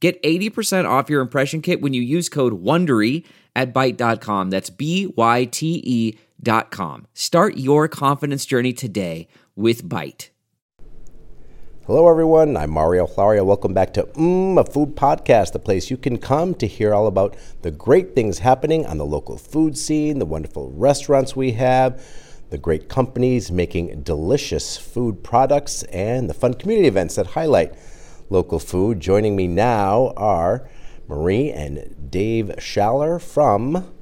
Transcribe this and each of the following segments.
Get 80% off your impression kit when you use code WONDERY at Byte.com. That's B-Y-T-E dot com. Start your confidence journey today with Byte. Hello, everyone. I'm Mario Floria. Welcome back to Mmm, a Food Podcast, the place you can come to hear all about the great things happening on the local food scene, the wonderful restaurants we have, the great companies making delicious food products, and the fun community events that highlight local food. Joining me now are Marie and Dave Schaller from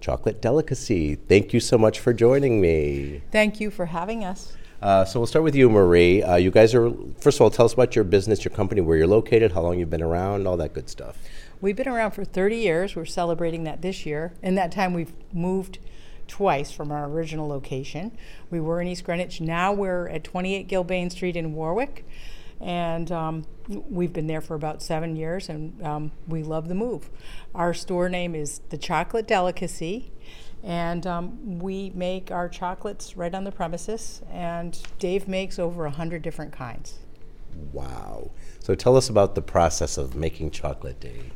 Chocolate Delicacy. Thank you so much for joining me. Thank you for having us. Uh, so we'll start with you, Marie. Uh, you guys are, first of all, tell us about your business, your company, where you're located, how long you've been around, all that good stuff. We've been around for 30 years. We're celebrating that this year. In that time, we've moved twice from our original location. We were in East Greenwich. Now we're at 28 Gilbane Street in Warwick and um, we've been there for about seven years, and um, we love the move. Our store name is the Chocolate Delicacy, and um, we make our chocolates right on the premises. And Dave makes over a hundred different kinds. Wow! So tell us about the process of making chocolate, Dave.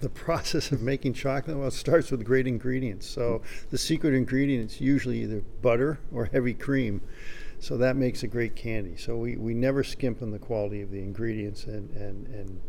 The process of making chocolate well, it starts with great ingredients. So the secret ingredient is usually either butter or heavy cream. So that makes a great candy. So we, we never skimp on the quality of the ingredients and, and, and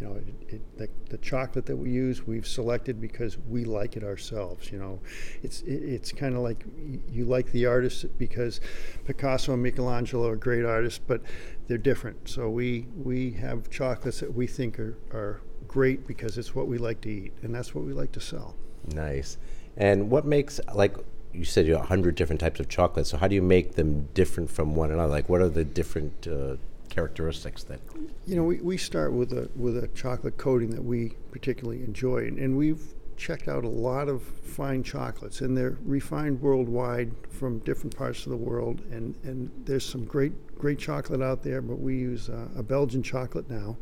you know, it, it, the, the, chocolate that we use, we've selected because we like it ourselves. You know, it's it, it's kind of like you like the artist because Picasso and Michelangelo are great artists, but they're different. So we we have chocolates that we think are, are great because it's what we like to eat, and that's what we like to sell. Nice. And what makes like you said you have 100 different types of chocolate. So how do you make them different from one another? Like what are the different uh, characteristics that? You know, we, we start with a with a chocolate coating that we particularly enjoy, and we've checked out a lot of fine chocolates, and they're refined worldwide from different parts of the world. And, and there's some great great chocolate out there, but we use uh, a Belgian chocolate now,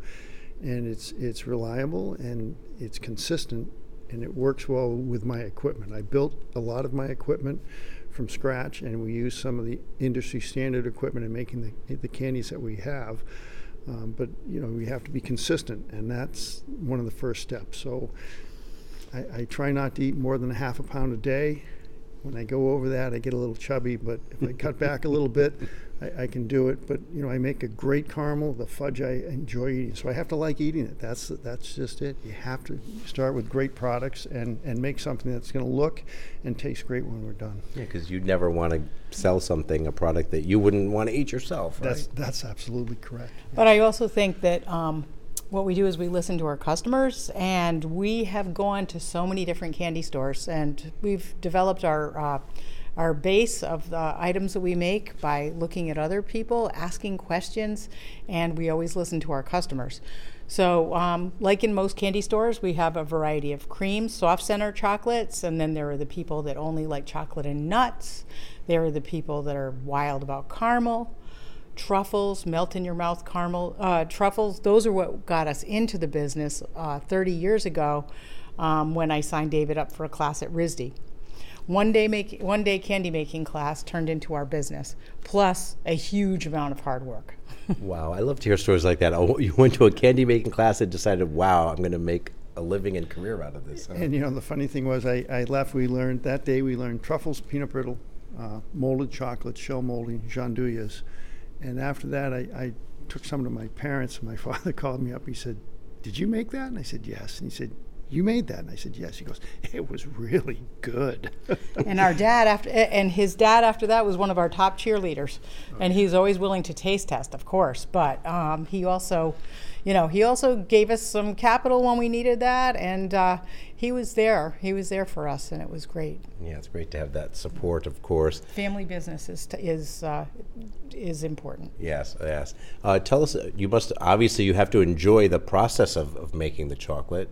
and it's it's reliable and it's consistent and it works well with my equipment. I built a lot of my equipment from scratch, and we use some of the industry standard equipment in making the, the candies that we have. Um, but you know, we have to be consistent, and that's one of the first steps. So I, I try not to eat more than a half a pound a day. When I go over that, I get a little chubby. But if I cut back a little bit, I, I, can do it. But you know, I make a great caramel. The fudge I enjoy eating, so I have to like eating it. That's that's just it. You have to start with great products and and make something that's going to look and taste great when we're done. Yeah, because you'd never want to sell something, a product that you wouldn't want to eat yourself. Right? That's that's absolutely correct. But I also think that. Um, what we do is we listen to our customers, and we have gone to so many different candy stores, and we've developed our uh, our base of the items that we make by looking at other people, asking questions, and we always listen to our customers. So, um, like in most candy stores, we have a variety of creams, soft center chocolates, and then there are the people that only like chocolate and nuts. There are the people that are wild about caramel, truffles, melt in your mouth caramel. Uh, truffles, those are what got us into the business uh, 30 years ago um, when I signed David up for a class at RISD one day make one day candy making class turned into our business plus a huge amount of hard work wow i love to hear stories like that oh, you went to a candy making class and decided wow i'm going to make a living and career out of this huh? and you know the funny thing was I, I left we learned that day we learned truffles peanut brittle uh, molded chocolate shell molding giandujas and after that I, I took some to my parents and my father called me up. He said did you make that? And i said yes. And he said you made that? And i said yes. He goes it was really good. And our dad after and his dad after that was one of our top cheerleaders. And he's always willing to taste test of course. But um, he also you know, he also gave us some capital when we needed that, and uh, he was there. He was there for us, and it was great. Yeah, it's great to have that support, of course. Family business is is uh, is important. Yes, yes. Uh, tell us, you must obviously you have to enjoy the process of, of making the chocolate.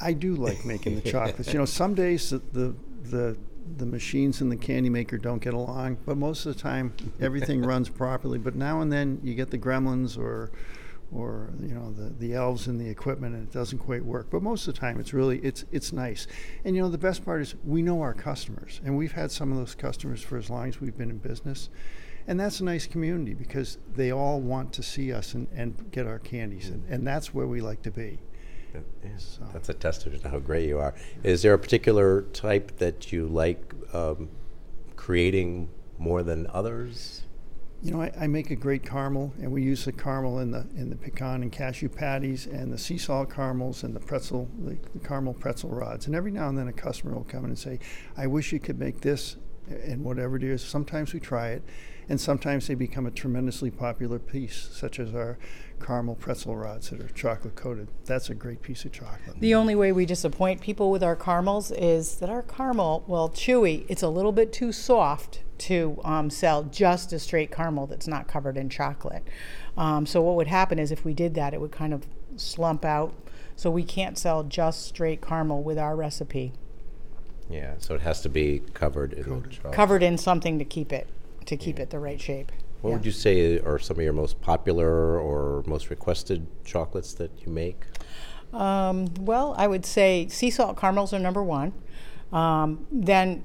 I do like making the chocolates. You know, some days the, the the the machines in the candy maker don't get along, but most of the time everything runs properly. But now and then you get the gremlins or or you know the, the elves and the equipment and it doesn't quite work. But most of the time it's really it's it's nice. And you know the best part is we know our customers and we've had some of those customers for as long as we've been in business. And that's a nice community because they all want to see us and, and get our candies and, and that's where we like to be. Yes, that's a testament to how great you are. Is there a particular type that you like um, creating more than others? You know, I, I, make a great caramel, and we use the caramel in the in the pecan and cashew patties, and the sea salt caramels, and the pretzel, the, the caramel pretzel rods. And every now and then, a customer will come in and say, "I wish you could make this," and whatever it is. Sometimes we try it, and sometimes they become a tremendously popular piece, such as our caramel pretzel rods that are chocolate coated. That's a great piece of chocolate. The only way we disappoint people with our caramels is that our caramel, well, chewy, it's a little bit too soft to um, sell just a straight caramel that's not covered in chocolate. Um, so what would happen is if we did that, it would kind of slump out. So we can't sell just straight caramel with our recipe. Yeah, so it has to be covered in chocolate. Covered in something to keep it to keep yeah. it the right shape. What yeah. would you say are some of your most popular or most requested chocolates that you make? Um, well, I would say sea salt caramels are number one. Um, then,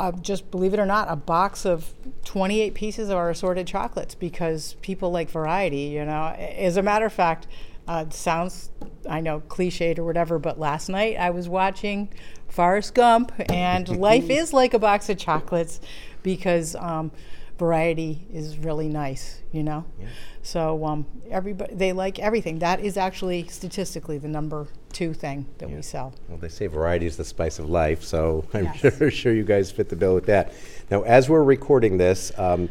uh, just believe it or not, a box of 28 pieces of our assorted chocolates because people like variety, you know. As a matter of fact, uh, sounds, I know, cliched or whatever, but last night I was watching Forrest Gump, and life is like a box of chocolates because um, variety is really nice, you know. Yeah. So um, everybody they like everything. That is actually statistically the number two thing that we sell. Well, they say variety is the spice of life, so I'm yes. sure, sure you guys fit the bill with that. Now, as we're recording this. Um,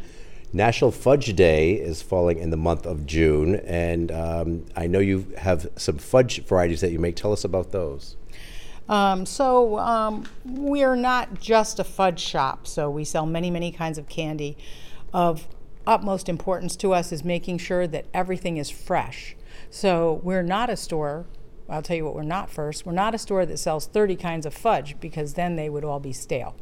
National Fudge Day is falling in the month of June, and um, I know you have some fudge varieties that you make. Tell us about those. Um, so um, we are not just a fudge shop, so we sell many, many kinds of candy. Of utmost importance to us is making sure that everything is fresh. So we're not a store. I'll tell you what we're not first. We're not a store that sells 30 kinds of fudge because then they would all be stale.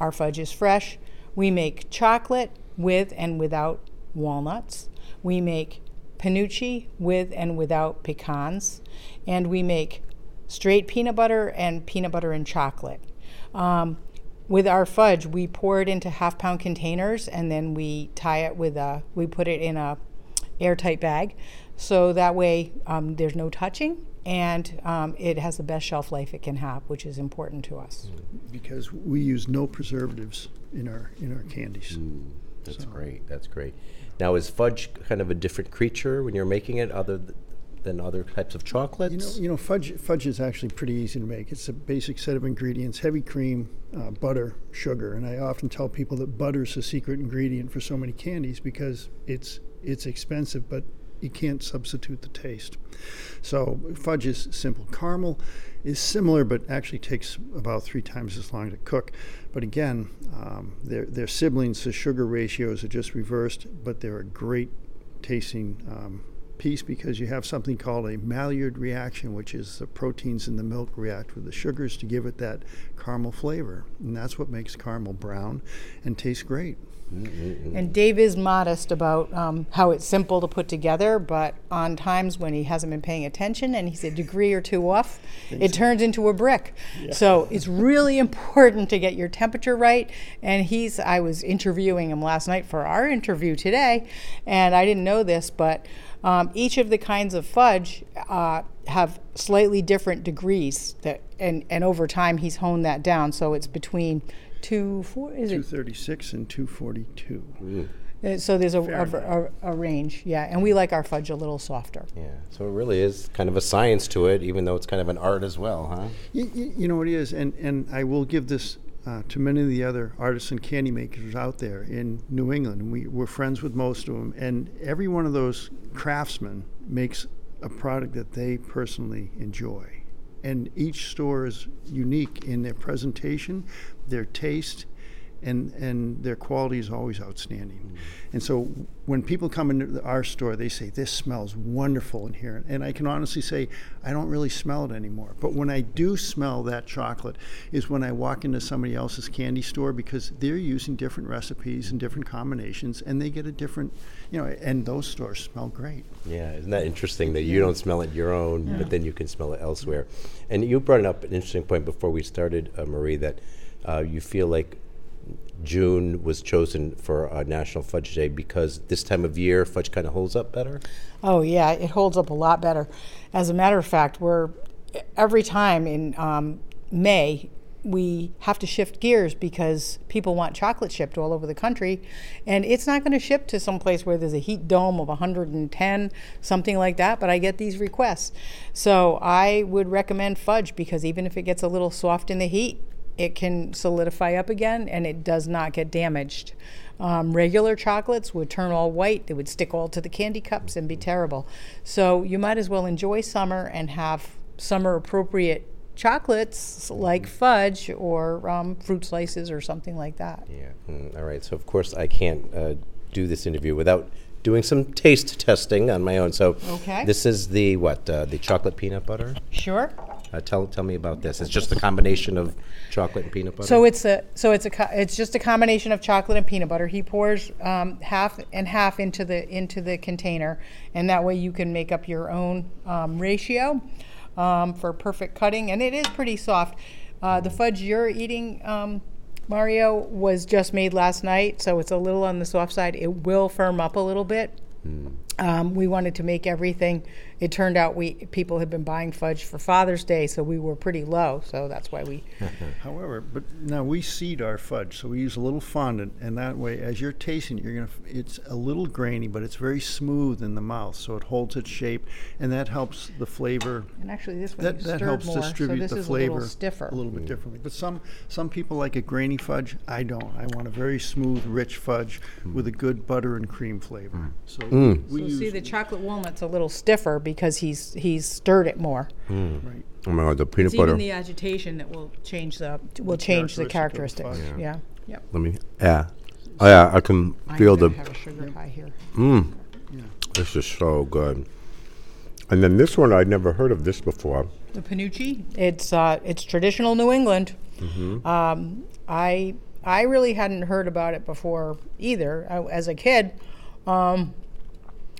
Our fudge is fresh. We make chocolate with and without walnuts. We make penuche with and without pecans. And we make straight peanut butter and peanut butter and chocolate. Um, with our fudge, we pour it into half pound containers and then we tie it with a, we put it in a airtight bag. So that way um, there's no touching and um, it has the best shelf life it can have, which is important to us. Because we use no preservatives in our in our candies. Mm, that's so. great. That's great. Now, is fudge kind of a different creature when you're making it, other th- than other types of chocolates? You know, you know, fudge fudge is actually pretty easy to make. It's a basic set of ingredients: heavy cream, uh, butter, sugar. And I often tell people that butter is the secret ingredient for so many candies because it's it's expensive, but you can't substitute the taste. So fudge is simple. Caramel is similar, but actually takes about three times as long to cook. But again, um, their their siblings, the sugar ratios are just reversed, but they're a great tasting um, piece because you have something called a Maillard reaction, which is the proteins in the milk react with the sugars to give it that caramel flavor. And that's what makes caramel brown and tastes great. Mm-hmm. And Dave is modest about um, how it's simple to put together, but on times when he hasn't been paying attention and he's a degree or two off, it turns into a brick. Yeah. So it's really important to get your temperature right. And he's, I was interviewing him last night for our interview today, and I didn't know this, but um, each of the kinds of fudge uh, have slightly different degrees that, and, and over time he's honed that down. So it's between two four is 236 and 242. Mm. Uh, so there's a, a, a, a, range, yeah, and we like our fudge a little softer. Yeah, so it really is kind of a science to it, even though it's kind of an art as well, huh? You, you, you know it is, and and I will give this uh, to many of the other artisan candy makers out there in New England. And we, we're friends with most of them. And every one of those craftsmen makes a product that they personally enjoy. And each store is unique in their presentation, their taste, and and their quality is always outstanding. And so when people come into our store, they say this smells wonderful in here, and I can honestly say I don't really smell it anymore. But when I do smell that chocolate, is when I walk into somebody else's candy store because they're using different recipes and different combinations, and they get a different, you know, and those stores smell great. Yeah, isn't that interesting that you don't smell it your own, but then you can smell it elsewhere? And you brought up an interesting point before we started, uh, Marie, that uh, you feel like June was chosen for National Fudge Day because this time of year fudge kind of holds up better. Oh yeah, it holds up a lot better. As a matter of fact, we're every time in um, May we have to shift gears because people want chocolate shipped all over the country, and it's not going to ship to some place where there's a heat dome of 110, something like that. But I get these requests, so I would recommend fudge because even if it gets a little soft in the heat, it can solidify up again and it does not get damaged. Um, regular chocolates would turn all white, they would stick all to the candy cups and be terrible. So you might as well enjoy summer and have summer appropriate chocolates like fudge or um, fruit slices or something like that. Yeah. Mm, all right. So of course I can't uh, do this interview without doing some taste testing on my own. So Okay. this is the what? Uh, the chocolate peanut butter. Sure. Uh, tell tell me about this. It's just a combination of chocolate and peanut butter. So it's a so it's a co- it's just a combination of chocolate and peanut butter. He pours um, half and half into the into the container, and that way you can make up your own um, ratio um, for perfect cutting. And it is pretty soft. Uh, the fudge you're eating, um, Mario, was just made last night, so it's a little on the soft side. It will firm up a little bit. Um, we wanted to make everything. It turned out we people had been buying fudge for Father's Day, so we were pretty low. So that's why we However, but now we seed our fudge, so we use a little fondant, and that way, as you're tasting it, you're gonna. It's a little grainy, but it's very smooth in the mouth, so it holds its shape, and that helps the flavor. And actually, this one That, you that helps more, distribute so this the is flavor a little stiffer. a little bit differently. But some some people like a grainy fudge. I don't. I want a very smooth, rich fudge with a good butter and cream flavor. Mm. So mm. we so see, the chocolate walnut's a little stiffer because he's he's stirred it more. right. oh my god, the peanut It's even the agitation that will change the will change the characteristics. of the Yeah. Yep. Let me. Yeah. Oh yeah, I can I'm feel gonna the. have a sugar high here. This is so good. And then this one, I'd never heard of this before. The penuche, it's uh, it's traditional New England. Mm-hmm. Um, I I really hadn't heard about it before either. I, as a kid, um,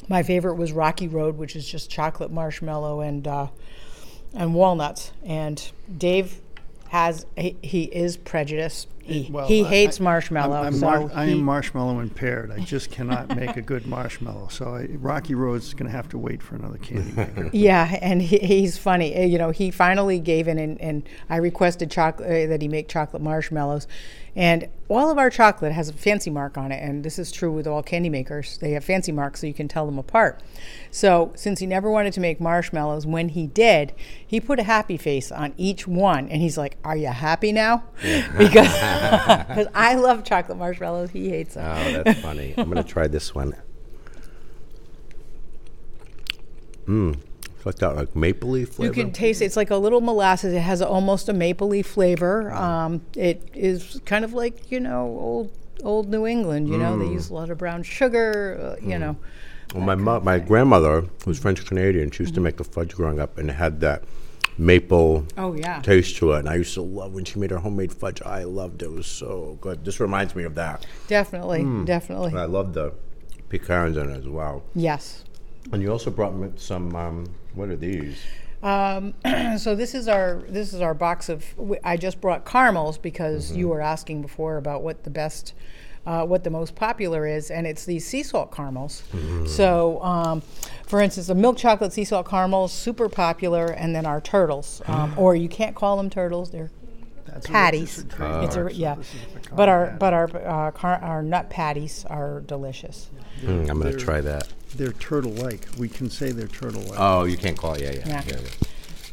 my favorite was Rocky Road, which is just chocolate marshmallow and uh, and walnuts. And Dave has he, he is prejudiced. He, Well, he I- hates I- marshmallow. I'm, I'm so mar- I he- am marshmallow impaired. I just cannot make a good marshmallow. So I, Rocky Road's going to have to wait for another candy maker. Yeah, and he, he's funny. Uh, You know, he finally gave in, and, and I requested chocolate uh, that he make chocolate marshmallows, and all of our chocolate has a fancy mark on it, and this is true with all candy makers. They have fancy marks so you can tell them apart. So since he never wanted to make marshmallows, when he did, he put a happy face on each one, and he's like, "Are you happy now?" because 'cause I love chocolate marshmallows. He hates them. Oh, that's funny. I'm gonna try this one. Mmm, it's like that like mapley flavor. You can taste it's like a little molasses. It has almost a mapley flavor. Um, it is kind of like you know old old New England. You know they use a lot of brown sugar. Uh, you know, well, my mo- my grandmother who's French Canadian. She used to make the fudge growing up, and it had that maple oh yeah, taste to it. And I used to love when she made her homemade fudge. I loved it. It was so good. This reminds me of that. definitely, definitely. And I love the pecans in it as well. Yes. And you also brought me some. Um, what are these? Um, so this is our this is our box of. I just brought caramels because you were asking before about what the best, uh, what the most popular is, and it's these sea salt caramels. So, um, for instance, the milk chocolate sea salt caramels super popular, and then our turtles, um, or you can't call them turtles; they're That's patties. this is a it's a, yeah, this is a but our patty. but our uh, car, our nut patties are delicious. Mm, I'm gonna They're- try that. They're turtle-like. We can say they're turtle-like. Oh, you can't call it. Yeah, yeah. Yeah.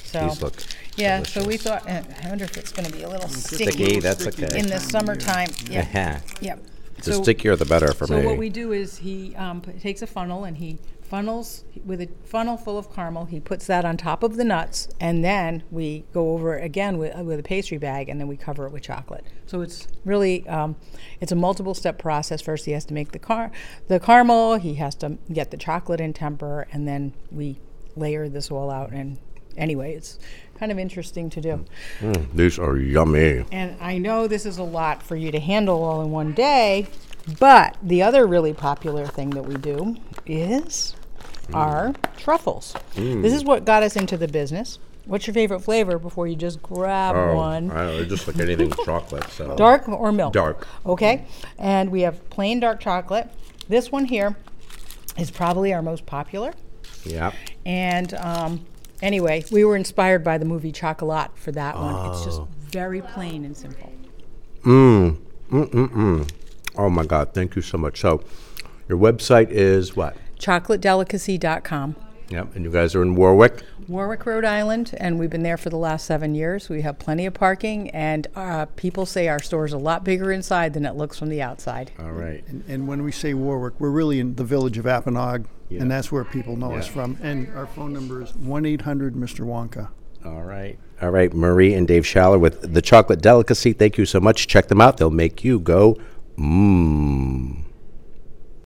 So These look yeah. So we thought. uh, I wonder if it's going to be a little sticky, Sticky, that's okay. in the summertime. Yeah. Yeah. Yep. The stickier the better for me. so what we do is he um, p- takes a funnel and he funnels with a funnel full of caramel. He puts that on top of the nuts, and then we go over it again with, with a pastry bag, and then we cover it with chocolate. So it's really um, it's a multiple step process. First, he has to make the car the caramel. He has to get the chocolate in temper, and then we layer this all out. And anyway, it's kind of interesting to do. Mm, these are yummy. And I know this is a lot for you to handle all in one day, but the other really popular thing that we do is mm. our truffles. Mm. This is what got us into the business. What's your favorite flavor before you just grab oh, one? Oh, I don't know, just like anything with chocolate. So Dark or milk? Dark. Okay. And we have plain dark chocolate. This one here is probably our most popular. Yeah. And um, anyway, we were inspired by the movie Chocolat for that one. It's just very plain and simple. Mm. Mm-mm-mm. Oh my God! Thank you so much. So, your website is what? ChocolateDelicacy.com. Yep. And you guys are in Warwick. Warwick, Rhode Island, and we've been there for the last seven years. We have plenty of parking, and uh, people say our store is a lot bigger inside than it looks from the outside. All right. And, and when we say Warwick, we're really in the village of Apponaug, Yeah. and that's where people know us from. And our phone number is 1 800 Mr. Wonka. All right. All right. Marie and Dave Schaller with the Chocolate Delicacy. Thank you so much. Check them out. They'll make you go mmm.